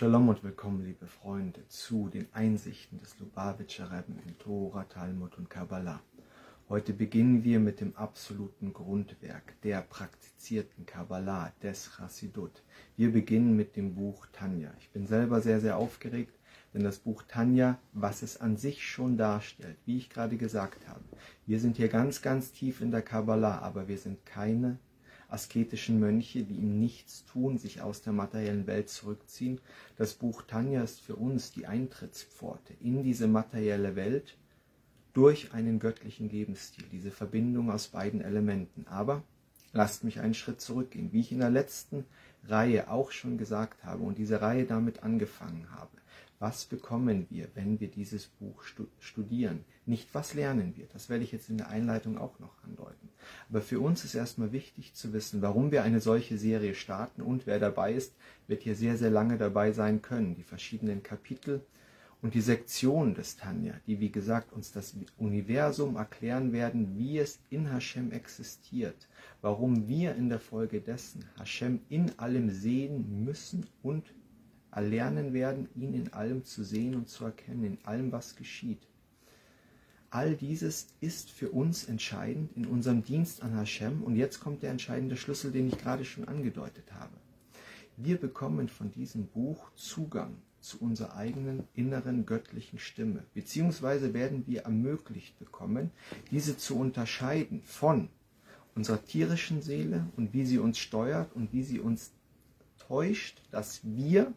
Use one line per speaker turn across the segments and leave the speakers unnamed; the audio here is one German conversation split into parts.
Shalom und willkommen, liebe Freunde, zu den Einsichten des Lubavitcher Rebben in Tora, Talmud und Kabbalah. Heute beginnen wir mit dem absoluten Grundwerk der praktizierten Kabbalah des Chassidut. Wir beginnen mit dem Buch Tanja. Ich bin selber sehr, sehr aufgeregt, denn das Buch Tanja, was es an sich schon darstellt, wie ich gerade gesagt habe, wir sind hier ganz, ganz tief in der Kabbalah, aber wir sind keine asketischen Mönche, die ihm nichts tun, sich aus der materiellen Welt zurückziehen. Das Buch Tanja ist für uns die Eintrittspforte in diese materielle Welt durch einen göttlichen Lebensstil, diese Verbindung aus beiden Elementen. Aber lasst mich einen Schritt zurückgehen. Wie ich in der letzten Reihe auch schon gesagt habe und diese Reihe damit angefangen habe, was bekommen wir, wenn wir dieses Buch studieren? Nicht, was lernen wir? Das werde ich jetzt in der Einleitung auch noch andeuten. Aber für uns ist erstmal wichtig zu wissen, warum wir eine solche Serie starten und wer dabei ist, wird hier sehr, sehr lange dabei sein können. Die verschiedenen Kapitel und die Sektionen des Tanja, die wie gesagt uns das Universum erklären werden, wie es in Hashem existiert, warum wir in der Folge dessen Hashem in allem sehen müssen und erlernen werden, ihn in allem zu sehen und zu erkennen, in allem, was geschieht. All dieses ist für uns entscheidend in unserem Dienst an Hashem. Und jetzt kommt der entscheidende Schlüssel, den ich gerade schon angedeutet habe. Wir bekommen von diesem Buch Zugang zu unserer eigenen inneren göttlichen Stimme, beziehungsweise werden wir ermöglicht bekommen, diese zu unterscheiden von unserer tierischen Seele und wie sie uns steuert und wie sie uns täuscht, dass wir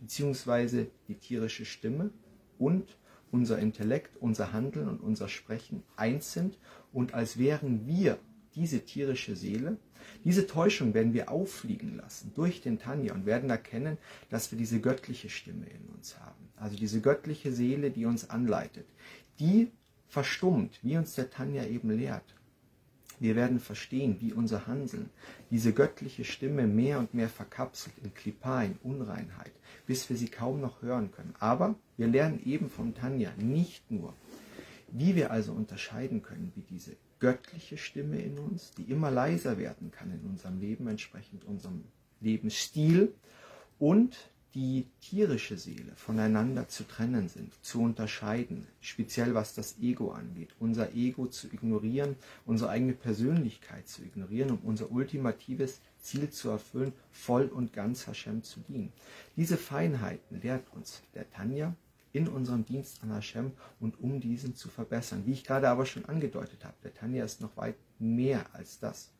beziehungsweise die tierische Stimme und unser Intellekt, unser Handeln und unser Sprechen eins sind und als wären wir diese tierische Seele. Diese Täuschung werden wir auffliegen lassen durch den Tanja und werden erkennen, dass wir diese göttliche Stimme in uns haben. Also diese göttliche Seele, die uns anleitet. Die verstummt, wie uns der Tanja eben lehrt. Wir werden verstehen, wie unser Handeln diese göttliche Stimme mehr und mehr verkapselt in Klippa, in Unreinheit, bis wir sie kaum noch hören können. Aber wir lernen eben von Tanja nicht nur, wie wir also unterscheiden können, wie diese göttliche Stimme in uns, die immer leiser werden kann in unserem Leben, entsprechend unserem Lebensstil, und die tierische Seele voneinander zu trennen sind, zu unterscheiden, speziell was das Ego angeht, unser Ego zu ignorieren, unsere eigene Persönlichkeit zu ignorieren, um unser ultimatives Ziel zu erfüllen, voll und ganz Hashem zu dienen. Diese Feinheiten lehrt uns der Tanja in unserem Dienst an Hashem und um diesen zu verbessern. Wie ich gerade aber schon angedeutet habe, der Tanja ist noch weit mehr als das.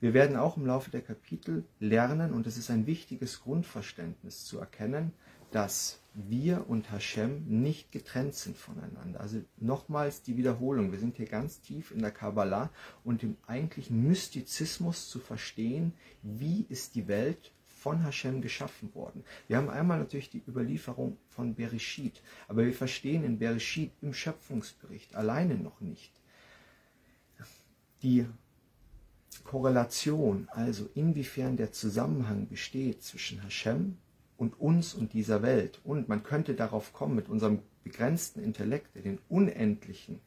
Wir werden auch im Laufe der Kapitel lernen, und es ist ein wichtiges Grundverständnis zu erkennen, dass wir und Hashem nicht getrennt sind voneinander. Also nochmals die Wiederholung. Wir sind hier ganz tief in der Kabbalah und im eigentlichen Mystizismus zu verstehen, wie ist die Welt von Hashem geschaffen worden. Wir haben einmal natürlich die Überlieferung von Bereshit, aber wir verstehen in Bereshit im Schöpfungsbericht alleine noch nicht die Korrelation, also inwiefern der Zusammenhang besteht zwischen Hashem und uns und dieser Welt. Und man könnte darauf kommen, mit unserem begrenzten Intellekt, den unendlichen,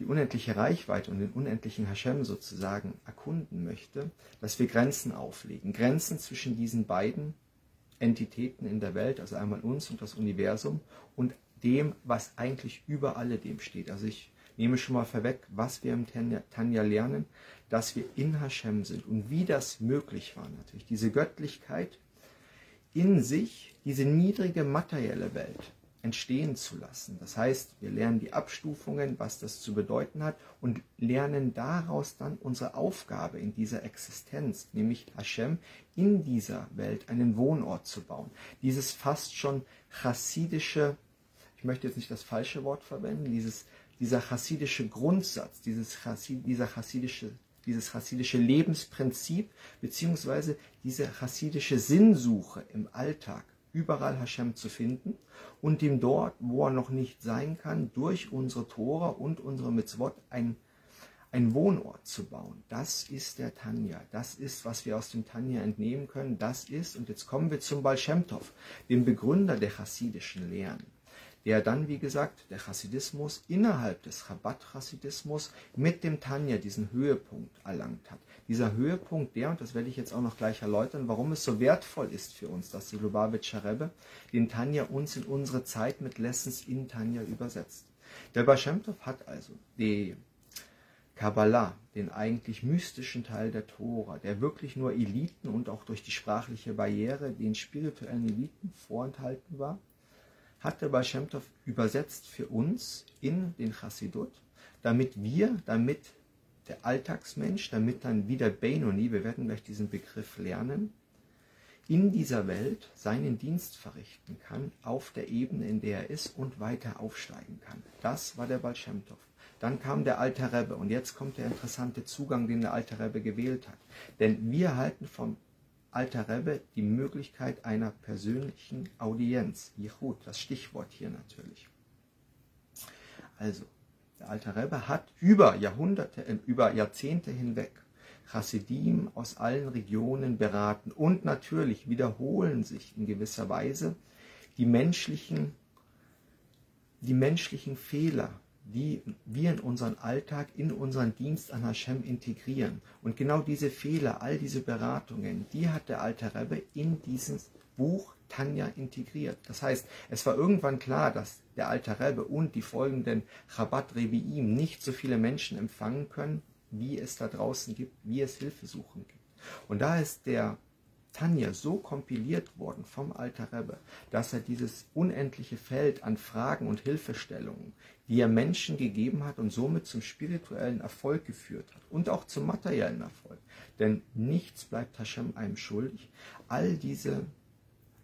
die unendliche Reichweite und den unendlichen Hashem sozusagen erkunden möchte, dass wir Grenzen auflegen. Grenzen zwischen diesen beiden Entitäten in der Welt, also einmal uns und das Universum und dem, was eigentlich über alledem steht. Also ich nehme schon mal vorweg, was wir im Tanja lernen, dass wir in Hashem sind und wie das möglich war natürlich. Diese Göttlichkeit in sich, diese niedrige materielle Welt entstehen zu lassen. Das heißt, wir lernen die Abstufungen, was das zu bedeuten hat und lernen daraus dann unsere Aufgabe in dieser Existenz, nämlich Hashem in dieser Welt einen Wohnort zu bauen. Dieses fast schon chassidische, ich möchte jetzt nicht das falsche Wort verwenden, dieses dieser chassidische Grundsatz, dieses Chassid, dieser chassidische, dieses chassidische Lebensprinzip, beziehungsweise diese chassidische Sinnsuche im Alltag, überall Hashem zu finden und ihm dort, wo er noch nicht sein kann, durch unsere Tore und unsere Mitzvot ein, ein Wohnort zu bauen. Das ist der Tanja. Das ist, was wir aus dem Tanja entnehmen können. Das ist, und jetzt kommen wir zum Baal Shem Tov, dem Begründer der chassidischen Lehren der dann, wie gesagt, der Chassidismus innerhalb des Chabad-Chassidismus mit dem Tanja diesen Höhepunkt erlangt hat. Dieser Höhepunkt, der, und das werde ich jetzt auch noch gleich erläutern, warum es so wertvoll ist für uns, dass die Lubavitcher Rebbe den Tanja uns in unsere Zeit mit Lessons in Tanja übersetzt. Der Baal hat also die Kabbalah, den eigentlich mystischen Teil der Tora, der wirklich nur Eliten und auch durch die sprachliche Barriere den spirituellen Eliten vorenthalten war, hat der Baal übersetzt für uns in den Chassidut, damit wir, damit der Alltagsmensch, damit dann wieder Benoni, wir werden gleich diesen Begriff lernen, in dieser Welt seinen Dienst verrichten kann, auf der Ebene, in der er ist und weiter aufsteigen kann. Das war der Baal Dann kam der Alte Rebbe und jetzt kommt der interessante Zugang, den der Alte Rebbe gewählt hat. Denn wir halten vom Alter Rebbe die Möglichkeit einer persönlichen Audienz. Yichud, das Stichwort hier natürlich. Also, der Alter Rebbe hat über Jahrhunderte, äh, über Jahrzehnte hinweg Chassidim aus allen Regionen beraten und natürlich wiederholen sich in gewisser Weise die menschlichen, die menschlichen Fehler, die wir in unseren Alltag, in unseren Dienst an Hashem integrieren. Und genau diese Fehler, all diese Beratungen, die hat der alte Rebbe in dieses Buch Tanja integriert. Das heißt, es war irgendwann klar, dass der alte Rebbe und die folgenden Chabad Rebiim nicht so viele Menschen empfangen können, wie es da draußen gibt, wie es Hilfesuchen gibt. Und da ist der Tanja so kompiliert worden vom Alter Rebbe, dass er dieses unendliche Feld an Fragen und Hilfestellungen, die er Menschen gegeben hat und somit zum spirituellen Erfolg geführt hat und auch zum materiellen Erfolg. Denn nichts bleibt Hashem einem schuldig. All diese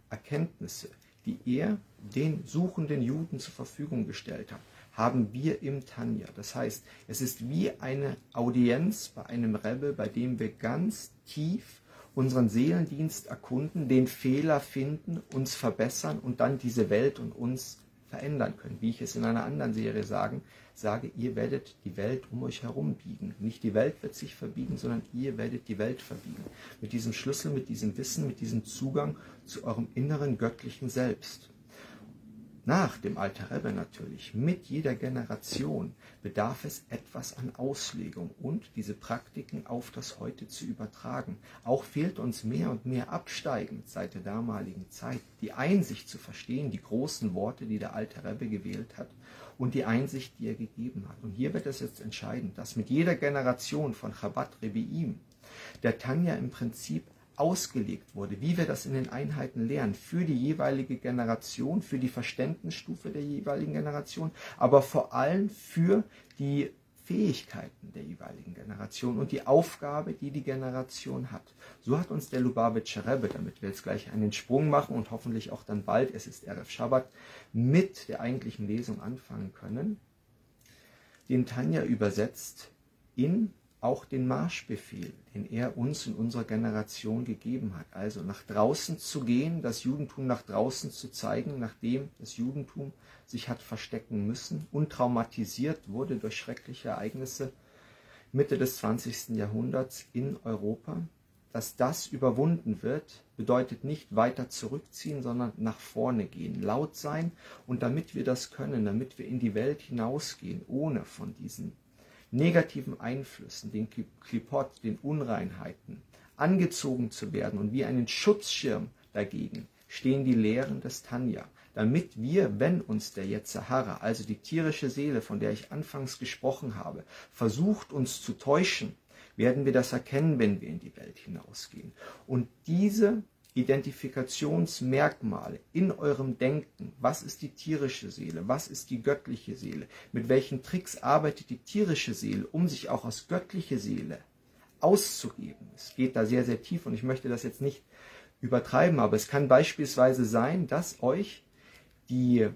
Erkenntnisse, die er den suchenden Juden zur Verfügung gestellt hat, haben wir im Tanja. Das heißt, es ist wie eine Audienz bei einem Rebbe, bei dem wir ganz tief unseren Seelendienst erkunden, den Fehler finden, uns verbessern und dann diese Welt und uns verändern können. Wie ich es in einer anderen Serie sagen, sage, ihr werdet die Welt um euch herum biegen. Nicht die Welt wird sich verbiegen, sondern ihr werdet die Welt verbiegen. Mit diesem Schlüssel, mit diesem Wissen, mit diesem Zugang zu eurem inneren göttlichen Selbst nach dem Alter Rebbe natürlich, mit jeder Generation bedarf es etwas an Auslegung und diese Praktiken auf das Heute zu übertragen. Auch fehlt uns mehr und mehr absteigend seit der damaligen Zeit die Einsicht zu verstehen, die großen Worte, die der Alte Rebbe gewählt hat und die Einsicht, die er gegeben hat. Und hier wird es jetzt entscheidend, dass mit jeder Generation von Chabad Rebbeim der Tanja im Prinzip ausgelegt wurde, wie wir das in den Einheiten lernen, für die jeweilige Generation, für die Verständnisstufe der jeweiligen Generation, aber vor allem für die Fähigkeiten der jeweiligen Generation und die Aufgabe, die die Generation hat. So hat uns der Lubavitcher Rebbe, damit wir jetzt gleich einen Sprung machen und hoffentlich auch dann bald, es ist RF Shabbat, mit der eigentlichen Lesung anfangen können, den Tanja übersetzt in auch den Marschbefehl, den er uns in unserer Generation gegeben hat. Also nach draußen zu gehen, das Judentum nach draußen zu zeigen, nachdem das Judentum sich hat verstecken müssen und traumatisiert wurde durch schreckliche Ereignisse Mitte des 20. Jahrhunderts in Europa. Dass das überwunden wird, bedeutet nicht weiter zurückziehen, sondern nach vorne gehen, laut sein. Und damit wir das können, damit wir in die Welt hinausgehen, ohne von diesen negativen Einflüssen, den Klipot, den Unreinheiten, angezogen zu werden und wie einen Schutzschirm dagegen stehen die Lehren des Tanja, damit wir, wenn uns der Yetzahara, also die tierische Seele, von der ich anfangs gesprochen habe, versucht uns zu täuschen, werden wir das erkennen, wenn wir in die Welt hinausgehen. Und diese Identifikationsmerkmale in eurem Denken. Was ist die tierische Seele? Was ist die göttliche Seele? Mit welchen Tricks arbeitet die tierische Seele, um sich auch als göttliche Seele auszugeben? Es geht da sehr, sehr tief und ich möchte das jetzt nicht übertreiben, aber es kann beispielsweise sein, dass euch die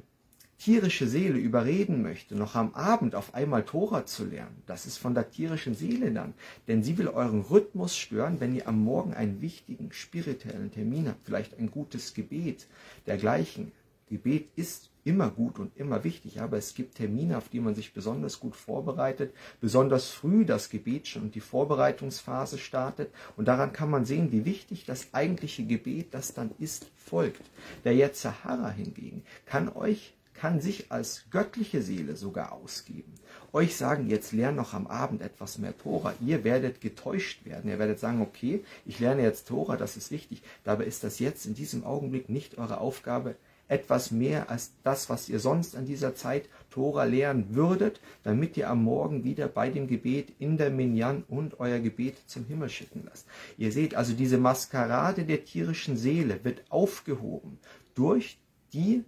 tierische Seele überreden möchte, noch am Abend auf einmal Tora zu lernen, das ist von der tierischen Seele dann. Denn sie will euren Rhythmus stören, wenn ihr am Morgen einen wichtigen spirituellen Termin habt, vielleicht ein gutes Gebet, dergleichen. Gebet ist immer gut und immer wichtig, aber es gibt Termine, auf die man sich besonders gut vorbereitet, besonders früh das Gebet schon und die Vorbereitungsphase startet und daran kann man sehen, wie wichtig das eigentliche Gebet, das dann ist, folgt. Der Yetzahara hingegen kann euch kann sich als göttliche Seele sogar ausgeben. Euch sagen, jetzt lern noch am Abend etwas mehr Tora. Ihr werdet getäuscht werden. Ihr werdet sagen, okay, ich lerne jetzt Tora, das ist wichtig. Dabei ist das jetzt in diesem Augenblick nicht eure Aufgabe, etwas mehr als das, was ihr sonst an dieser Zeit Tora lehren würdet, damit ihr am Morgen wieder bei dem Gebet in der Minyan und euer Gebet zum Himmel schicken lasst. Ihr seht also, diese Maskerade der tierischen Seele wird aufgehoben durch die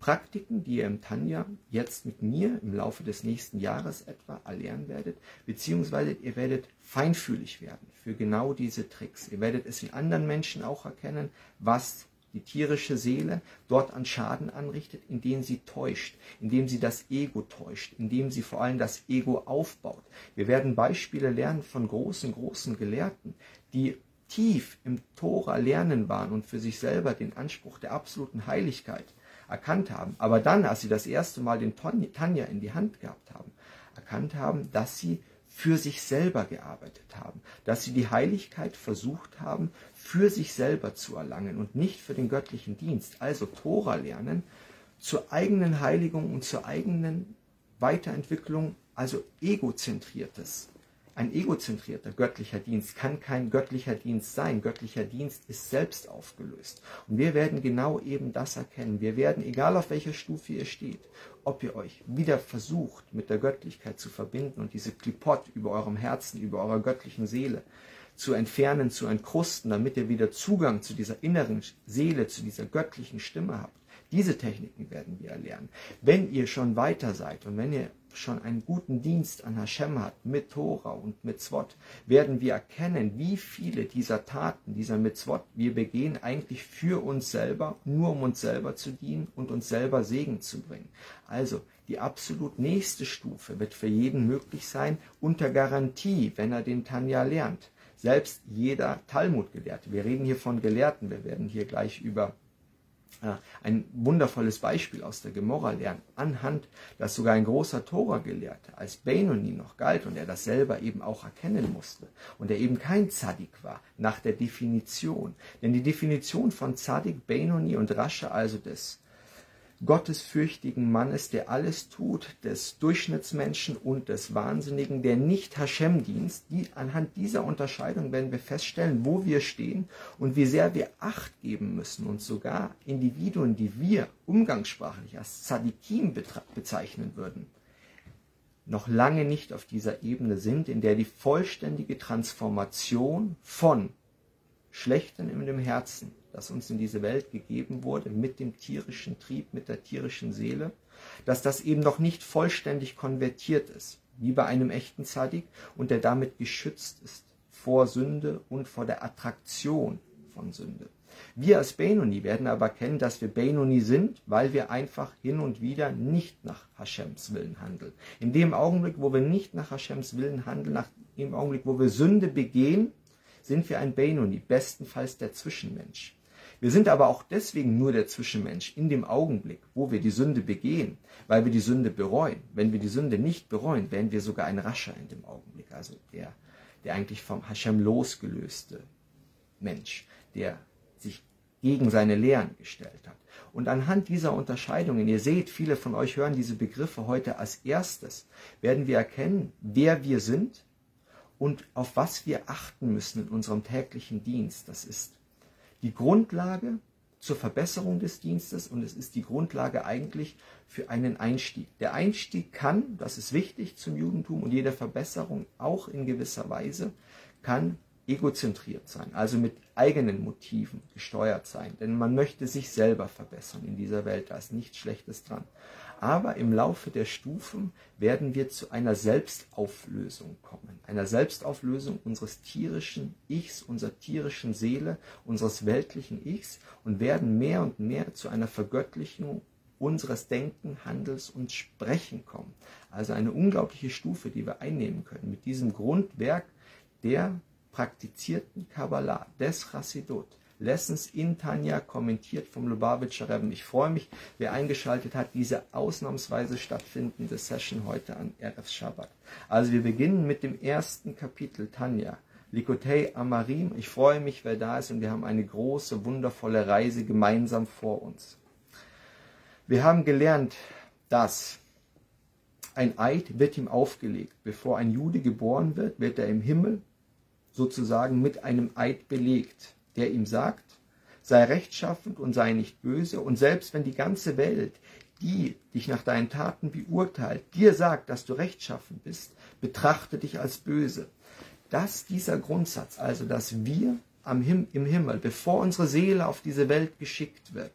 Praktiken, die ihr im Tanja jetzt mit mir im Laufe des nächsten Jahres etwa erlernen werdet, beziehungsweise ihr werdet feinfühlig werden für genau diese Tricks. Ihr werdet es in anderen Menschen auch erkennen, was die tierische Seele dort an Schaden anrichtet, indem sie täuscht, indem sie das Ego täuscht, indem sie vor allem das Ego aufbaut. Wir werden Beispiele lernen von großen, großen Gelehrten, die tief im Tora lernen waren und für sich selber den Anspruch der absoluten Heiligkeit erkannt haben, aber dann, als sie das erste Mal den Tanja in die Hand gehabt haben, erkannt haben, dass sie für sich selber gearbeitet haben, dass sie die Heiligkeit versucht haben, für sich selber zu erlangen und nicht für den göttlichen Dienst. Also Tora lernen zur eigenen Heiligung und zur eigenen Weiterentwicklung, also egozentriertes. Ein egozentrierter göttlicher Dienst kann kein göttlicher Dienst sein. Göttlicher Dienst ist selbst aufgelöst. Und wir werden genau eben das erkennen. Wir werden, egal auf welcher Stufe ihr steht, ob ihr euch wieder versucht, mit der Göttlichkeit zu verbinden und diese Klipot über eurem Herzen, über eurer göttlichen Seele zu entfernen, zu entkrusten, damit ihr wieder Zugang zu dieser inneren Seele, zu dieser göttlichen Stimme habt. Diese Techniken werden wir erlernen. Wenn ihr schon weiter seid und wenn ihr schon einen guten Dienst an Hashem hat, mit Tora und mit Zwot, werden wir erkennen, wie viele dieser Taten, dieser Mitzvot wir begehen, eigentlich für uns selber, nur um uns selber zu dienen und uns selber Segen zu bringen. Also, die absolut nächste Stufe wird für jeden möglich sein, unter Garantie, wenn er den Tanja lernt. Selbst jeder Talmud-Gelehrte, wir reden hier von Gelehrten, wir werden hier gleich über ein wundervolles Beispiel aus der Gemorra lernen, anhand, dass sogar ein großer Tora-Gelehrter als Benoni noch galt und er das selber eben auch erkennen musste und er eben kein Zadik war, nach der Definition. Denn die Definition von Zadik, Benoni und Rasche, also des gottesfürchtigen Mannes, der alles tut, des Durchschnittsmenschen und des Wahnsinnigen, der nicht Hashem dienst. Die, anhand dieser Unterscheidung werden wir feststellen, wo wir stehen und wie sehr wir Acht geben müssen und sogar Individuen, die wir umgangssprachlich als Tzadikim bezeichnen würden, noch lange nicht auf dieser Ebene sind, in der die vollständige Transformation von Schlechten in dem Herzen das uns in diese Welt gegeben wurde, mit dem tierischen Trieb, mit der tierischen Seele, dass das eben noch nicht vollständig konvertiert ist, wie bei einem echten Zadik, und der damit geschützt ist vor Sünde und vor der Attraktion von Sünde. Wir als Benoni werden aber erkennen, dass wir Benoni sind, weil wir einfach hin und wieder nicht nach Hashems Willen handeln. In dem Augenblick, wo wir nicht nach Hashems Willen handeln, nach dem Augenblick, wo wir Sünde begehen, sind wir ein Benoni, bestenfalls der Zwischenmensch. Wir sind aber auch deswegen nur der Zwischenmensch in dem Augenblick, wo wir die Sünde begehen, weil wir die Sünde bereuen. Wenn wir die Sünde nicht bereuen, wären wir sogar ein Rascher in dem Augenblick, also der, der eigentlich vom Hashem losgelöste Mensch, der sich gegen seine Lehren gestellt hat. Und anhand dieser Unterscheidungen, ihr seht, viele von euch hören diese Begriffe heute als erstes, werden wir erkennen, wer wir sind und auf was wir achten müssen in unserem täglichen Dienst. Das ist die Grundlage zur Verbesserung des Dienstes und es ist die Grundlage eigentlich für einen Einstieg. Der Einstieg kann, das ist wichtig zum Judentum und jede Verbesserung auch in gewisser Weise, kann egozentriert sein, also mit eigenen Motiven gesteuert sein. Denn man möchte sich selber verbessern in dieser Welt, da ist nichts Schlechtes dran. Aber im Laufe der Stufen werden wir zu einer Selbstauflösung kommen. Einer Selbstauflösung unseres tierischen Ichs, unserer tierischen Seele, unseres weltlichen Ichs und werden mehr und mehr zu einer Vergöttlichung unseres Denken, Handels und Sprechen kommen. Also eine unglaubliche Stufe, die wir einnehmen können mit diesem Grundwerk der praktizierten Kabbalah, des Chassidut. Lessons in Tanja kommentiert vom Lubavitcher Rebbe. Ich freue mich, wer eingeschaltet hat, diese ausnahmsweise stattfindende Session heute an Erev Shabbat. Also wir beginnen mit dem ersten Kapitel Tanja. Likotei Amarim. Ich freue mich, wer da ist und wir haben eine große, wundervolle Reise gemeinsam vor uns. Wir haben gelernt, dass ein Eid wird ihm aufgelegt. Bevor ein Jude geboren wird, wird er im Himmel sozusagen mit einem Eid belegt, der ihm sagt, sei rechtschaffend und sei nicht böse. Und selbst wenn die ganze Welt, die dich nach deinen Taten beurteilt, dir sagt, dass du rechtschaffen bist, betrachte dich als böse. Dass dieser Grundsatz, also dass wir am Him im Himmel, bevor unsere Seele auf diese Welt geschickt wird,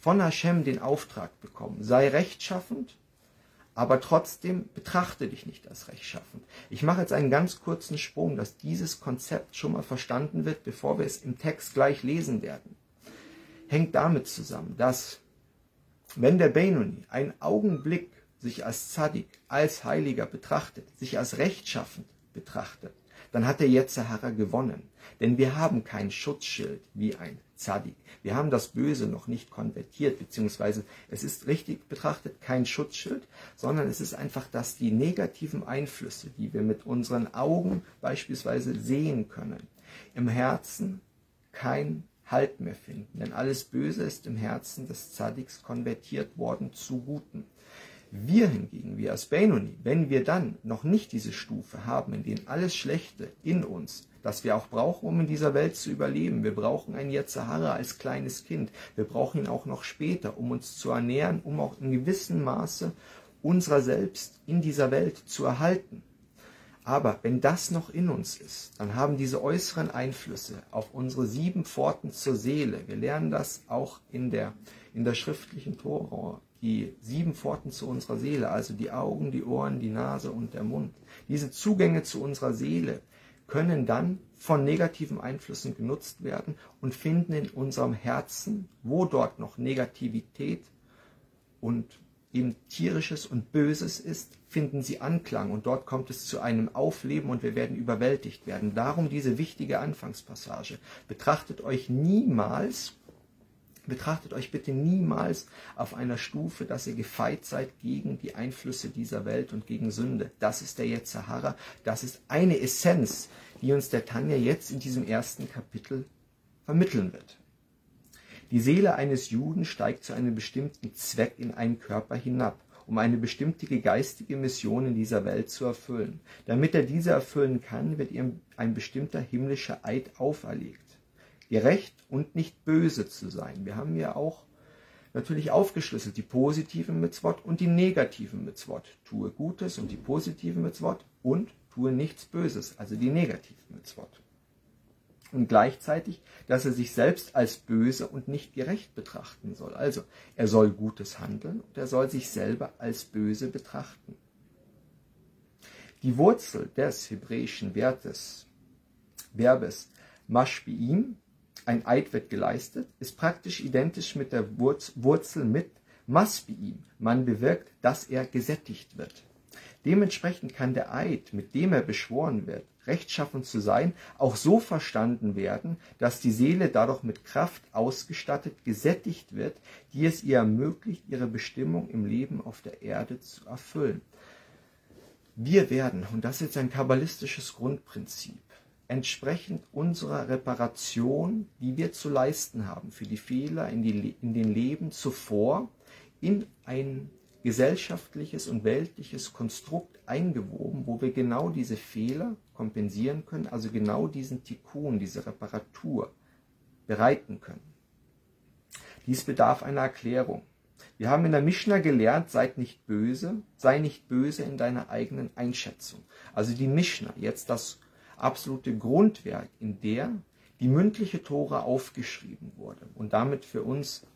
von Hashem den Auftrag bekommen, sei rechtschaffend, aber trotzdem betrachte dich nicht als rechtschaffend. Ich mache jetzt einen ganz kurzen Sprung, dass dieses Konzept schon mal verstanden wird, bevor wir es im Text gleich lesen werden. Hängt damit zusammen, dass wenn der Benoni einen Augenblick sich als Zadik, als Heiliger betrachtet, sich als rechtschaffend betrachtet, dann hat der Yetzerara gewonnen. Denn wir haben kein Schutzschild wie ein Zadik. Wir haben das Böse noch nicht konvertiert, beziehungsweise es ist richtig betrachtet kein Schutzschild, sondern es ist einfach, dass die negativen Einflüsse, die wir mit unseren Augen beispielsweise sehen können, im Herzen kein Halt mehr finden. Denn alles Böse ist im Herzen des Zadiks konvertiert worden zu Guten. Wir hingegen, wir als Benoni, wenn wir dann noch nicht diese Stufe haben, in denen alles Schlechte in uns, das wir auch brauchen, um in dieser Welt zu überleben, wir brauchen ein Yetzahara als kleines Kind, wir brauchen ihn auch noch später, um uns zu ernähren, um auch in gewissem Maße unserer selbst in dieser Welt zu erhalten. Aber wenn das noch in uns ist, dann haben diese äußeren Einflüsse auf unsere sieben Pforten zur Seele, wir lernen das auch in der, in der schriftlichen Tora, die sieben Pforten zu unserer Seele, also die Augen, die Ohren, die Nase und der Mund. Diese Zugänge zu unserer Seele können dann von negativen Einflüssen genutzt werden und finden in unserem Herzen, wo dort noch Negativität und eben tierisches und Böses ist, finden sie Anklang und dort kommt es zu einem Aufleben und wir werden überwältigt werden. Darum diese wichtige Anfangspassage. Betrachtet euch niemals Betrachtet euch bitte niemals auf einer Stufe, dass ihr gefeit seid gegen die Einflüsse dieser Welt und gegen Sünde. Das ist der Yetzahara. Das ist eine Essenz, die uns der Tanja jetzt in diesem ersten Kapitel vermitteln wird. Die Seele eines Juden steigt zu einem bestimmten Zweck in einen Körper hinab, um eine bestimmte geistige Mission in dieser Welt zu erfüllen. Damit er diese erfüllen kann, wird ihm ein bestimmter himmlischer Eid auferlegt gerecht und nicht böse zu sein. Wir haben ja auch natürlich aufgeschlüsselt die positiven Mitzvot und die negativen Mitzvot. Tue Gutes und die positiven Mitzvot und tue nichts Böses, also die negativen Mitzvot. Und gleichzeitig, dass er sich selbst als böse und nicht gerecht betrachten soll. Also, er soll Gutes handeln und er soll sich selber als böse betrachten. Die Wurzel des hebräischen Wertes, Verbes Mashbiim ein Eid wird geleistet, ist praktisch identisch mit der Wurzel mit Masbiim. Man bewirkt, dass er gesättigt wird. Dementsprechend kann der Eid, mit dem er beschworen wird, rechtschaffen zu sein, auch so verstanden werden, dass die Seele dadurch mit Kraft ausgestattet, gesättigt wird, die es ihr ermöglicht, ihre Bestimmung im Leben auf der Erde zu erfüllen. Wir werden, und das ist ein kabbalistisches Grundprinzip, entsprechend unserer Reparation, die wir zu leisten haben für die Fehler in, die, in den Leben zuvor, in ein gesellschaftliches und weltliches Konstrukt eingewoben, wo wir genau diese Fehler kompensieren können, also genau diesen Tikkun, diese Reparatur bereiten können. Dies bedarf einer Erklärung. Wir haben in der Mishnah gelernt, seid nicht böse, sei nicht böse in deiner eigenen Einschätzung. Also die Mishnah, jetzt das absolute Grundwerk, in der die mündliche Tora aufgeschrieben wurde und damit für uns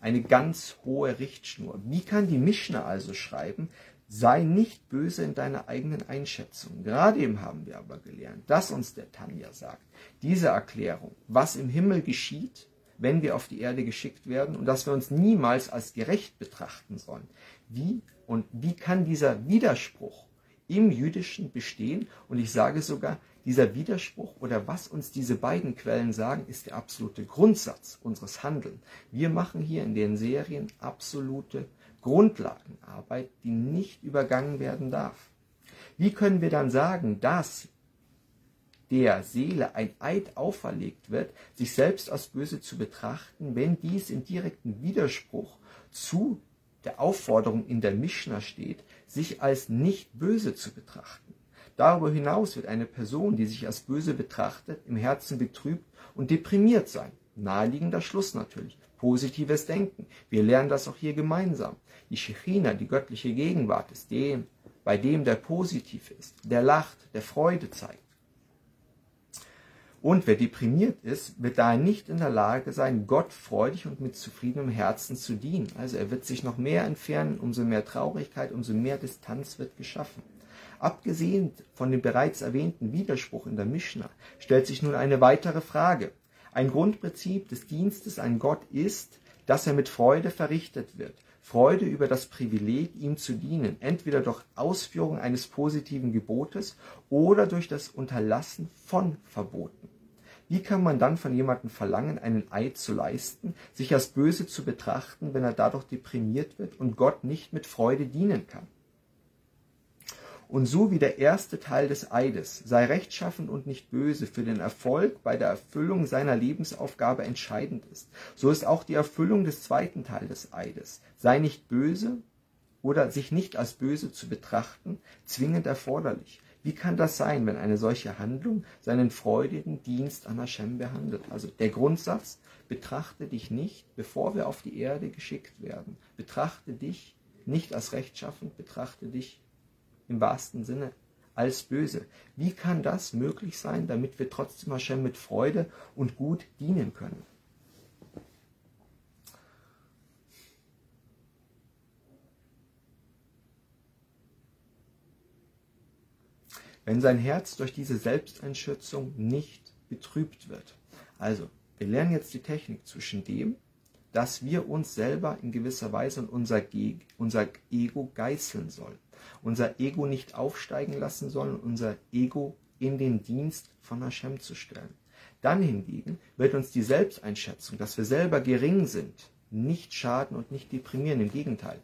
eine ganz hohe Richtschnur. Wie kann die Mishnah also schreiben, sei nicht böse in deiner eigenen Einschätzung. Gerade eben haben wir aber gelernt, dass uns der Tanja sagt, diese Erklärung, was im Himmel geschieht, wenn wir auf die Erde geschickt werden und dass wir uns niemals als gerecht betrachten sollen. Wie und wie kann dieser Widerspruch im Jüdischen bestehen. Und ich sage sogar, dieser Widerspruch oder was uns diese beiden Quellen sagen, ist der absolute Grundsatz unseres Handelns. Wir machen hier in den Serien absolute Grundlagenarbeit, die nicht übergangen werden darf. Wie können wir dann sagen, dass der Seele ein Eid auferlegt wird, sich selbst als böse zu betrachten, wenn dies in direktem Widerspruch zu der Aufforderung in der Mishnah steht, sich als nicht böse zu betrachten. Darüber hinaus wird eine Person, die sich als böse betrachtet, im Herzen betrübt und deprimiert sein. Naheliegender Schluss natürlich. Positives Denken. Wir lernen das auch hier gemeinsam. Die Shechina, die göttliche Gegenwart, ist dem, bei dem der positiv ist, der lacht, der Freude zeigt. Und wer deprimiert ist, wird daher nicht in der Lage sein, Gott freudig und mit zufriedenem Herzen zu dienen. Also er wird sich noch mehr entfernen, umso mehr Traurigkeit, umso mehr Distanz wird geschaffen. Abgesehen von dem bereits erwähnten Widerspruch in der Mishnah stellt sich nun eine weitere Frage. Ein Grundprinzip des Dienstes an Gott ist, dass er mit Freude verrichtet wird. Freude über das Privileg, ihm zu dienen, entweder durch Ausführung eines positiven Gebotes oder durch das Unterlassen von Verboten. Wie kann man dann von jemandem verlangen, einen Eid zu leisten, sich als böse zu betrachten, wenn er dadurch deprimiert wird und Gott nicht mit Freude dienen kann? Und so wie der erste Teil des Eides, sei rechtschaffend und nicht böse, für den Erfolg bei der Erfüllung seiner Lebensaufgabe entscheidend ist, so ist auch die Erfüllung des zweiten Teils des Eides, sei nicht böse oder sich nicht als böse zu betrachten, zwingend erforderlich. Wie kann das sein, wenn eine solche Handlung seinen freudigen Dienst an Hashem behandelt? Also der Grundsatz, betrachte dich nicht, bevor wir auf die Erde geschickt werden. Betrachte dich nicht als rechtschaffend, betrachte dich im wahrsten Sinne als böse. Wie kann das möglich sein, damit wir trotzdem Hashem mit Freude und gut dienen können? Wenn sein Herz durch diese Selbsteinschätzung nicht betrübt wird. Also, wir lernen jetzt die Technik zwischen dem, dass wir uns selber in gewisser Weise und unser, unser Ego geißeln sollen unser Ego nicht aufsteigen lassen sollen, unser Ego in den Dienst von Hashem zu stellen. Dann hingegen wird uns die Selbsteinschätzung, dass wir selber gering sind, nicht schaden und nicht deprimieren. Im Gegenteil,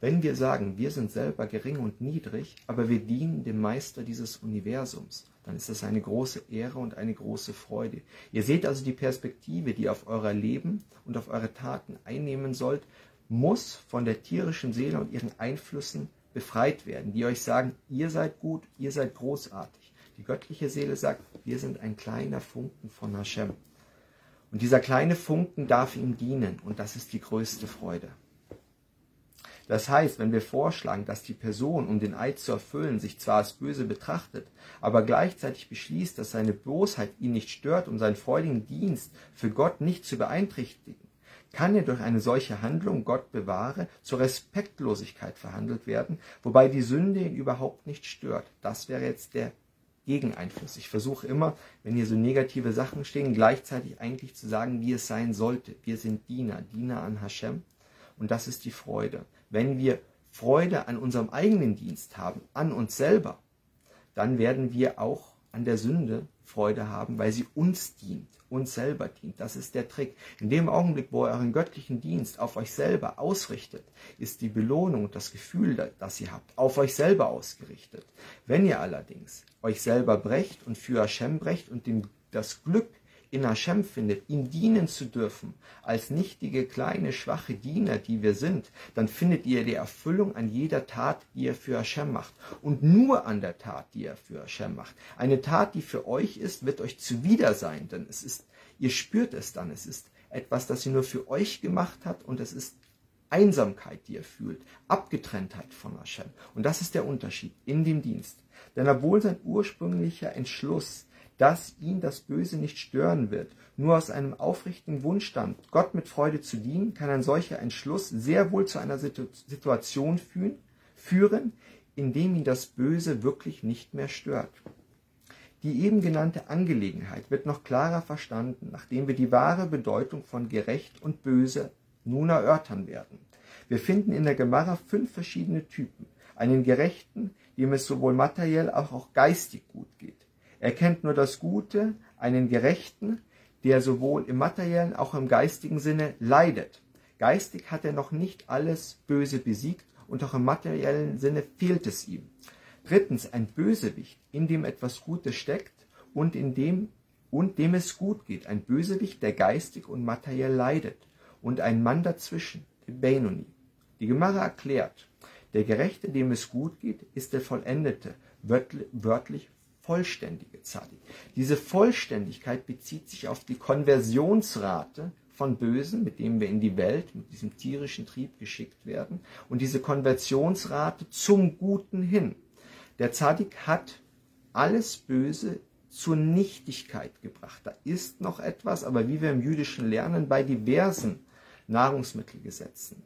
wenn wir sagen, wir sind selber gering und niedrig, aber wir dienen dem Meister dieses Universums, dann ist das eine große Ehre und eine große Freude. Ihr seht also die Perspektive, die ihr auf euer Leben und auf eure Taten einnehmen sollt, muss von der tierischen Seele und ihren Einflüssen befreit werden, die euch sagen, ihr seid gut, ihr seid großartig. Die göttliche Seele sagt, wir sind ein kleiner Funken von Hashem. Und dieser kleine Funken darf ihm dienen und das ist die größte Freude. Das heißt, wenn wir vorschlagen, dass die Person, um den Eid zu erfüllen, sich zwar als böse betrachtet, aber gleichzeitig beschließt, dass seine Bosheit ihn nicht stört, um seinen freudigen Dienst für Gott nicht zu beeinträchtigen, kann er durch eine solche Handlung, Gott bewahre, zur Respektlosigkeit verhandelt werden, wobei die Sünde ihn überhaupt nicht stört. Das wäre jetzt der Gegeneinfluss. Ich versuche immer, wenn hier so negative Sachen stehen, gleichzeitig eigentlich zu sagen, wie es sein sollte. Wir sind Diener, Diener an Hashem. Und das ist die Freude. Wenn wir Freude an unserem eigenen Dienst haben, an uns selber, dann werden wir auch an der Sünde Freude haben, weil sie uns dient, uns selber dient. Das ist der Trick. In dem Augenblick, wo ihr euren göttlichen Dienst auf euch selber ausrichtet, ist die Belohnung und das Gefühl, das ihr habt, auf euch selber ausgerichtet. Wenn ihr allerdings euch selber brecht und für Hashem brecht und dem, das Glück in Hashem findet, ihm dienen zu dürfen, als nichtige, kleine, schwache Diener, die wir sind, dann findet ihr die Erfüllung an jeder Tat, die ihr für Hashem macht. Und nur an der Tat, die ihr für Hashem macht. Eine Tat, die für euch ist, wird euch zuwider sein, denn es ist, ihr spürt es dann, es ist etwas, das ihr nur für euch gemacht hat und es ist Einsamkeit, die ihr fühlt, Abgetrenntheit von Hashem. Und das ist der Unterschied in dem Dienst. Denn obwohl sein ursprünglicher Entschluss dass ihn das Böse nicht stören wird. Nur aus einem aufrichtigen Wunsch stammt, Gott mit Freude zu dienen, kann ein solcher Entschluss sehr wohl zu einer Situation führen, in dem ihn das Böse wirklich nicht mehr stört. Die eben genannte Angelegenheit wird noch klarer verstanden, nachdem wir die wahre Bedeutung von gerecht und böse nun erörtern werden. Wir finden in der Gemara fünf verschiedene Typen. Einen Gerechten, dem es sowohl materiell als auch geistig gut geht er kennt nur das Gute, einen Gerechten, der sowohl im materiellen auch im geistigen Sinne leidet. Geistig hat er noch nicht alles Böse besiegt und auch im materiellen Sinne fehlt es ihm. Drittens, ein Bösewicht, in dem etwas Gutes steckt und in dem und dem es gut geht, ein Bösewicht, der geistig und materiell leidet, und ein Mann dazwischen, der Benoni. Die Gemara erklärt, der Gerechte, dem es gut geht, ist der vollendete, wörtlich vollständige Zadik. Diese Vollständigkeit bezieht sich auf die Konversionsrate von Bösen, mit dem wir in die Welt, mit diesem tierischen Trieb geschickt werden, und diese Konversionsrate zum Guten hin. Der Zadik hat alles Böse zur Nichtigkeit gebracht. Da ist noch etwas, aber wie wir im Jüdischen lernen, bei diversen Nahrungsmittelgesetzen.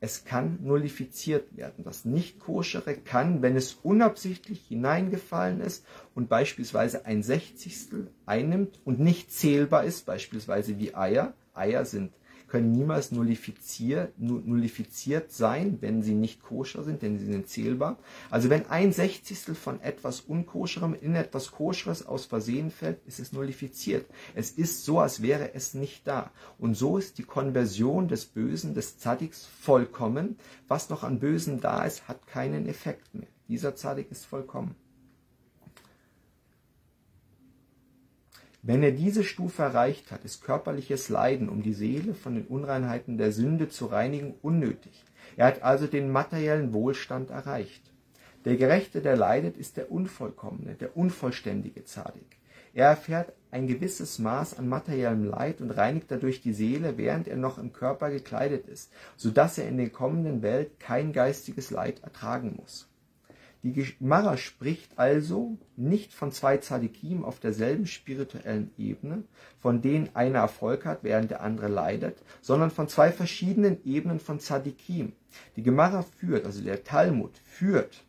Es kann nullifiziert werden. Das Nicht-Koschere kann, wenn es unabsichtlich hineingefallen ist und beispielsweise ein Sechzigstel einnimmt und nicht zählbar ist, beispielsweise wie Eier. Eier sind können niemals nullifiziert, nullifiziert sein, wenn sie nicht koscher sind, denn sie sind zählbar. Also wenn ein Sechzigstel von etwas Unkoscherem in etwas Koscheres aus Versehen fällt, ist es nullifiziert. Es ist so, als wäre es nicht da. Und so ist die Konversion des Bösen, des Zadiks vollkommen. Was noch an Bösen da ist, hat keinen Effekt mehr. Dieser Zadik ist vollkommen. Wenn er diese Stufe erreicht hat, ist körperliches Leiden, um die Seele von den Unreinheiten der Sünde zu reinigen, unnötig. Er hat also den materiellen Wohlstand erreicht. Der Gerechte, der leidet, ist der Unvollkommene, der unvollständige Zadik. Er erfährt ein gewisses Maß an materiellem Leid und reinigt dadurch die Seele, während er noch im Körper gekleidet ist, so dass er in der kommenden Welt kein geistiges Leid ertragen muss. Die Gemara spricht also nicht von zwei Zadikim auf derselben spirituellen Ebene, von denen einer Erfolg hat, während der andere leidet, sondern von zwei verschiedenen Ebenen von Zadikim. Die Gemara führt, also der Talmud führt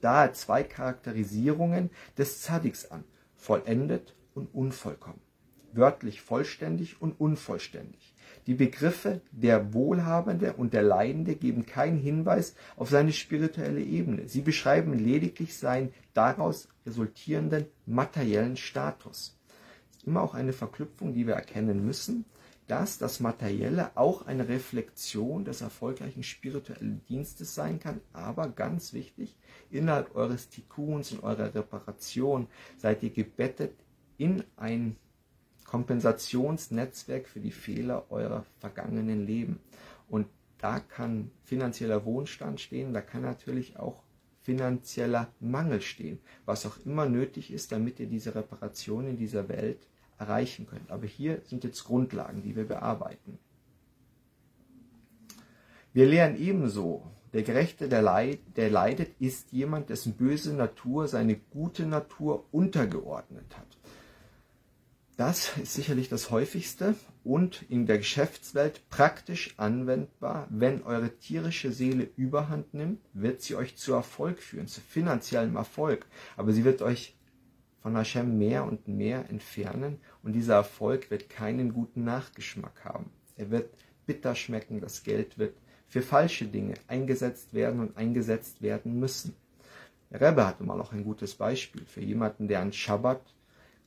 daher zwei Charakterisierungen des Zadiks an, vollendet und unvollkommen, wörtlich vollständig und unvollständig. Die Begriffe der Wohlhabende und der Leidende geben keinen Hinweis auf seine spirituelle Ebene. Sie beschreiben lediglich seinen daraus resultierenden materiellen Status. Das ist immer auch eine Verknüpfung, die wir erkennen müssen, dass das Materielle auch eine Reflexion des erfolgreichen spirituellen Dienstes sein kann, aber ganz wichtig, innerhalb eures Tikkuns und eurer Reparation seid ihr gebettet in ein Kompensationsnetzwerk für die Fehler eurer vergangenen Leben. Und da kann finanzieller Wohnstand stehen, da kann natürlich auch finanzieller Mangel stehen, was auch immer nötig ist, damit ihr diese Reparation in dieser Welt erreichen könnt. Aber hier sind jetzt Grundlagen, die wir bearbeiten. Wir lernen ebenso, der Gerechte, der, leid, der leidet, ist jemand, dessen böse Natur seine gute Natur untergeordnet hat. Das ist sicherlich das häufigste und in der Geschäftswelt praktisch anwendbar. Wenn eure tierische Seele überhand nimmt, wird sie euch zu Erfolg führen, zu finanziellem Erfolg. Aber sie wird euch von Hashem mehr und mehr entfernen und dieser Erfolg wird keinen guten Nachgeschmack haben. Er wird bitter schmecken, das Geld wird für falsche Dinge eingesetzt werden und eingesetzt werden müssen. Rebbe hatte mal auch ein gutes Beispiel für jemanden, der an Schabbat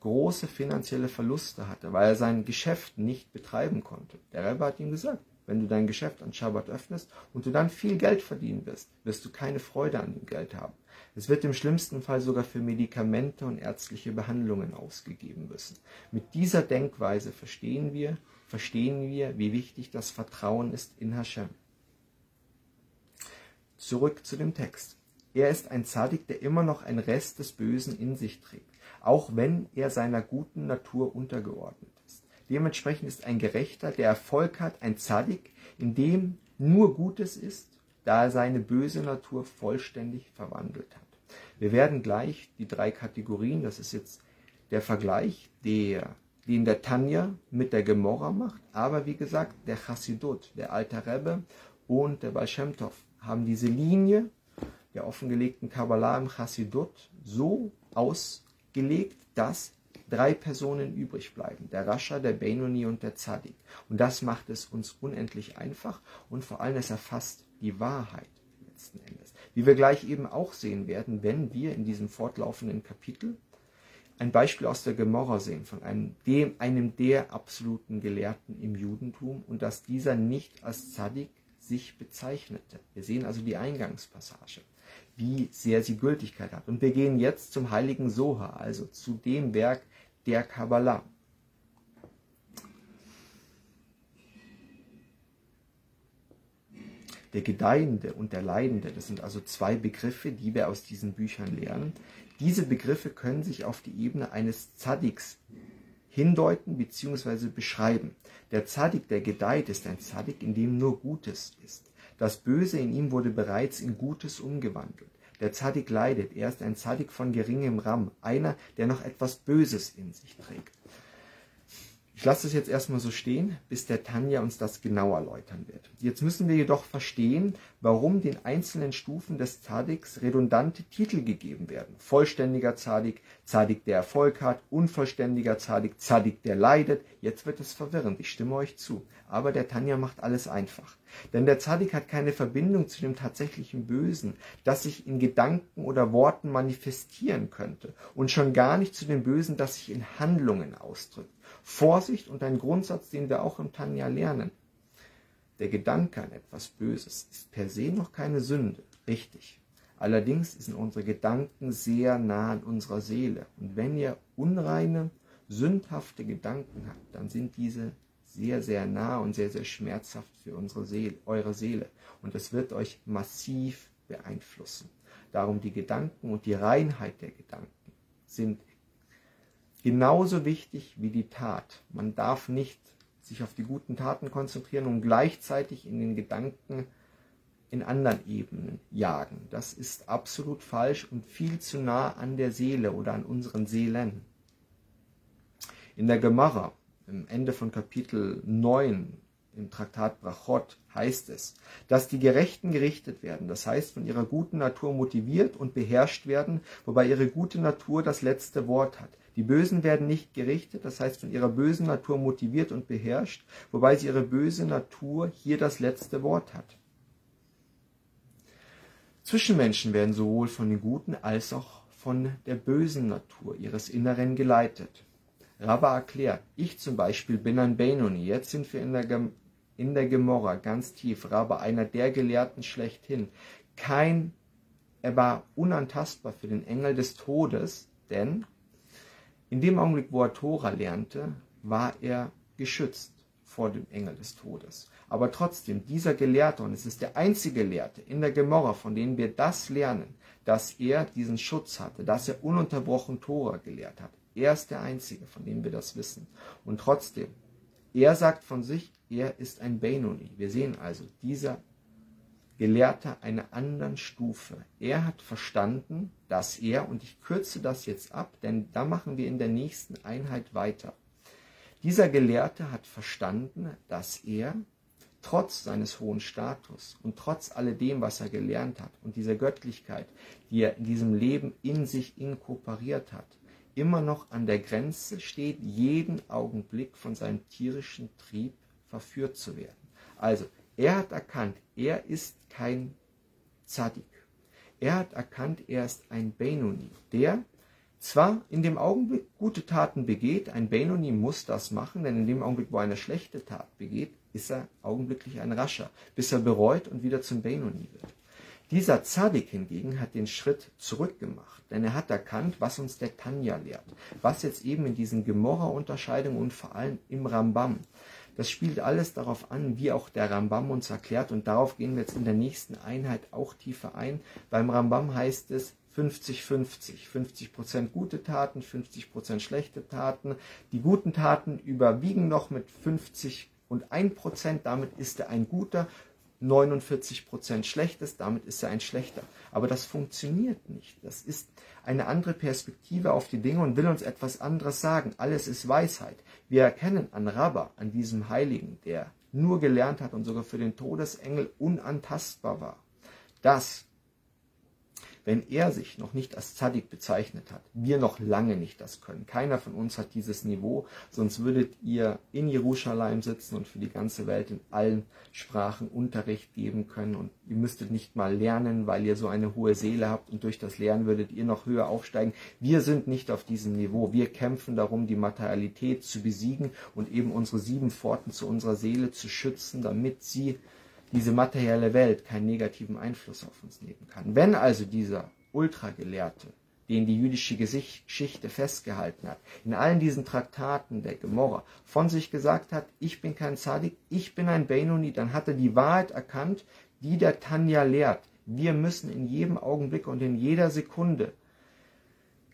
große finanzielle Verluste hatte, weil er sein Geschäft nicht betreiben konnte. Der Rebbe hat ihm gesagt, wenn du dein Geschäft an Schabbat öffnest und du dann viel Geld verdienen wirst, wirst du keine Freude an dem Geld haben. Es wird im schlimmsten Fall sogar für Medikamente und ärztliche Behandlungen ausgegeben müssen. Mit dieser Denkweise verstehen wir, verstehen wir, wie wichtig das Vertrauen ist in Hashem. Zurück zu dem Text. Er ist ein Zadik, der immer noch einen Rest des Bösen in sich trägt auch wenn er seiner guten Natur untergeordnet ist. Dementsprechend ist ein Gerechter, der Erfolg hat, ein Zadik, in dem nur Gutes ist, da er seine böse Natur vollständig verwandelt hat. Wir werden gleich die drei Kategorien, das ist jetzt der Vergleich, der, den der Tanja mit der Gemorra macht, aber wie gesagt, der Chassidut, der Alter Rebbe und der Baal haben diese Linie der offengelegten Kabbalah im Chassidut so aus gelegt, dass drei Personen übrig bleiben, der Rascha, der Benoni und der Zadik. Und das macht es uns unendlich einfach und vor allem es erfasst die Wahrheit letzten Endes. Wie wir gleich eben auch sehen werden, wenn wir in diesem fortlaufenden Kapitel ein Beispiel aus der Gemorra sehen von einem, dem, einem der absoluten Gelehrten im Judentum und dass dieser nicht als Zadik sich bezeichnete. Wir sehen also die Eingangspassage. Wie sehr sie Gültigkeit hat. Und wir gehen jetzt zum heiligen Soha, also zu dem Werk der Kabbalah. Der Gedeihende und der Leidende, das sind also zwei Begriffe, die wir aus diesen Büchern lernen. Diese Begriffe können sich auf die Ebene eines Zadiks hindeuten bzw. beschreiben. Der Zadik, der gedeiht, ist ein Zadik, in dem nur Gutes ist. Das Böse in ihm wurde bereits in Gutes umgewandelt. Der Zadik leidet, er ist ein Zadik von geringem Ram, einer, der noch etwas Böses in sich trägt. Ich lasse es jetzt erstmal so stehen, bis der Tanja uns das genau erläutern wird. Jetzt müssen wir jedoch verstehen, warum den einzelnen Stufen des Zadiks redundante Titel gegeben werden. Vollständiger Zadik, Zadik, der Erfolg hat, unvollständiger Zadik, Zadik, der leidet. Jetzt wird es verwirrend, ich stimme euch zu. Aber der Tanja macht alles einfach. Denn der Zadik hat keine Verbindung zu dem tatsächlichen Bösen, das sich in Gedanken oder Worten manifestieren könnte. Und schon gar nicht zu dem Bösen, das sich in Handlungen ausdrückt. Vorsicht und ein Grundsatz, den wir auch im Tanja lernen. Der Gedanke an etwas Böses ist per se noch keine Sünde, richtig. Allerdings sind unsere Gedanken sehr nah an unserer Seele. Und wenn ihr unreine, sündhafte Gedanken habt, dann sind diese sehr, sehr nah und sehr, sehr schmerzhaft für unsere Seele, eure Seele. Und es wird euch massiv beeinflussen. Darum die Gedanken und die Reinheit der Gedanken sind genauso wichtig wie die Tat. Man darf nicht sich auf die guten Taten konzentrieren und gleichzeitig in den Gedanken in anderen Ebenen jagen. Das ist absolut falsch und viel zu nah an der Seele oder an unseren Seelen. In der Gemara, im Ende von Kapitel 9 im Traktat Brachot heißt es, dass die Gerechten gerichtet werden, das heißt von ihrer guten Natur motiviert und beherrscht werden, wobei ihre gute Natur das letzte Wort hat. Die Bösen werden nicht gerichtet, das heißt von ihrer bösen Natur motiviert und beherrscht, wobei sie ihre böse Natur hier das letzte Wort hat. Zwischenmenschen werden sowohl von den guten als auch von der bösen Natur ihres Inneren geleitet. Rabba erklärt, ich zum Beispiel bin ein Benoni, jetzt sind wir in der, Gem in der Gemorra ganz tief, Rabba einer der Gelehrten schlechthin. Kein, er war unantastbar für den Engel des Todes, denn in dem Augenblick, wo er Tora lernte, war er geschützt vor dem Engel des Todes. Aber trotzdem, dieser Gelehrte, und es ist der einzige Gelehrte in der Gemorra, von dem wir das lernen, dass er diesen Schutz hatte, dass er ununterbrochen Tora gelehrt hat. Er ist der Einzige, von dem wir das wissen. Und trotzdem, er sagt von sich, er ist ein Benoni. Wir sehen also, dieser Gelehrter einer anderen Stufe. Er hat verstanden, dass er, und ich kürze das jetzt ab, denn da machen wir in der nächsten Einheit weiter. Dieser Gelehrte hat verstanden, dass er trotz seines hohen Status und trotz alledem, was er gelernt hat und dieser Göttlichkeit, die er in diesem Leben in sich inkorporiert hat, immer noch an der Grenze steht, jeden Augenblick von seinem tierischen Trieb verführt zu werden. Also er hat erkannt, er ist kein Zadik. Er hat erkannt, er ist ein Benoni, der zwar in dem Augenblick gute Taten begeht, ein Benoni muss das machen, denn in dem Augenblick, wo er eine schlechte Tat begeht, ist er augenblicklich ein Rascher, bis er bereut und wieder zum Benoni wird. Dieser Zadik hingegen hat den Schritt zurückgemacht, denn er hat erkannt, was uns der Tanja lehrt, was jetzt eben in diesen Gemorra-Unterscheidungen und vor allem im Rambam das spielt alles darauf an, wie auch der Rambam uns erklärt. Und darauf gehen wir jetzt in der nächsten Einheit auch tiefer ein. Beim Rambam heißt es 50-50. 50 Prozent gute Taten, 50 Prozent schlechte Taten. Die guten Taten überwiegen noch mit 50 und 1 Prozent. Damit ist er ein guter. 49% Schlechtes, damit ist er ein schlechter. Aber das funktioniert nicht. Das ist eine andere Perspektive auf die Dinge und will uns etwas anderes sagen. Alles ist Weisheit. Wir erkennen an Rabba, an diesem Heiligen, der nur gelernt hat und sogar für den Todesengel unantastbar war, dass wenn er sich noch nicht als Zadik bezeichnet hat, wir noch lange nicht das können. Keiner von uns hat dieses Niveau, sonst würdet ihr in Jerusalem sitzen und für die ganze Welt in allen Sprachen Unterricht geben können und ihr müsstet nicht mal lernen, weil ihr so eine hohe Seele habt und durch das Lernen würdet ihr noch höher aufsteigen. Wir sind nicht auf diesem Niveau. Wir kämpfen darum, die Materialität zu besiegen und eben unsere sieben Pforten zu unserer Seele zu schützen, damit sie diese materielle Welt keinen negativen Einfluss auf uns nehmen kann. Wenn also dieser Ultragelehrte, den die jüdische Geschichte festgehalten hat, in allen diesen Traktaten der Gemorra von sich gesagt hat, ich bin kein Zadik, ich bin ein Benoni, dann hat er die Wahrheit erkannt, die der Tanja lehrt. Wir müssen in jedem Augenblick und in jeder Sekunde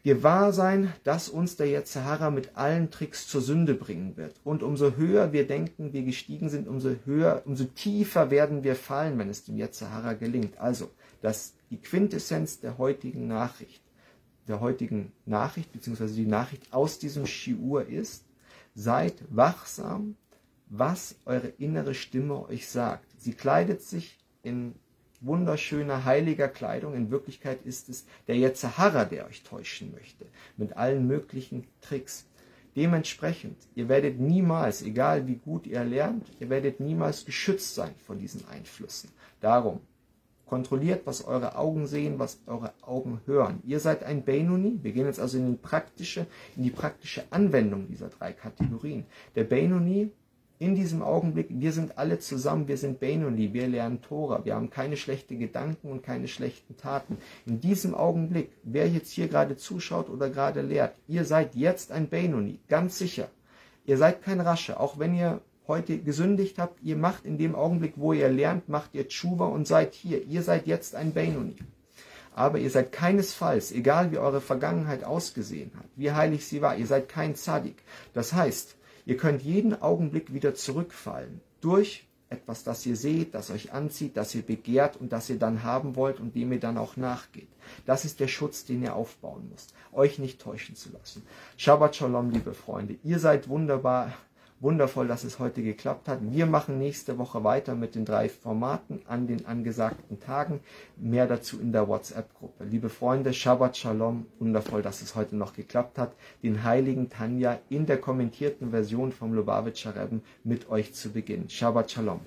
gewahr sein, dass uns der Yetzirah mit allen Tricks zur Sünde bringen wird. Und umso höher wir denken, wir gestiegen sind, umso höher, umso tiefer werden wir fallen, wenn es dem Yetzirah gelingt. Also, dass die Quintessenz der heutigen Nachricht, der heutigen Nachricht, beziehungsweise die Nachricht aus diesem Shiur ist, seid wachsam, was eure innere Stimme euch sagt. Sie kleidet sich in wunderschöner, heiliger Kleidung. In Wirklichkeit ist es der Yetzahara, der euch täuschen möchte, mit allen möglichen Tricks. Dementsprechend, ihr werdet niemals, egal wie gut ihr lernt, ihr werdet niemals geschützt sein von diesen Einflüssen. Darum, kontrolliert, was eure Augen sehen, was eure Augen hören. Ihr seid ein Benoni. Wir gehen jetzt also in, praktische, in die praktische Anwendung dieser drei Kategorien. Der Benoni in diesem Augenblick, wir sind alle zusammen, wir sind Benoni, wir lernen Tora, wir haben keine schlechten Gedanken und keine schlechten Taten. In diesem Augenblick, wer jetzt hier gerade zuschaut oder gerade lehrt, ihr seid jetzt ein Benoni, ganz sicher. Ihr seid kein Rasche, auch wenn ihr heute gesündigt habt, ihr macht in dem Augenblick, wo ihr lernt, macht ihr Tschuva und seid hier. Ihr seid jetzt ein Benoni. Aber ihr seid keinesfalls, egal wie eure Vergangenheit ausgesehen hat, wie heilig sie war, ihr seid kein Zadik. Das heißt, Ihr könnt jeden Augenblick wieder zurückfallen durch etwas, das ihr seht, das euch anzieht, das ihr begehrt und das ihr dann haben wollt und dem ihr dann auch nachgeht. Das ist der Schutz, den ihr aufbauen müsst, euch nicht täuschen zu lassen. Shabbat Shalom, liebe Freunde. Ihr seid wunderbar Wundervoll, dass es heute geklappt hat. Wir machen nächste Woche weiter mit den drei Formaten an den angesagten Tagen. Mehr dazu in der WhatsApp-Gruppe. Liebe Freunde, Shabbat Shalom. Wundervoll, dass es heute noch geklappt hat, den heiligen Tanja in der kommentierten Version vom Lubavitcher Rebben mit euch zu beginnen. Shabbat Shalom.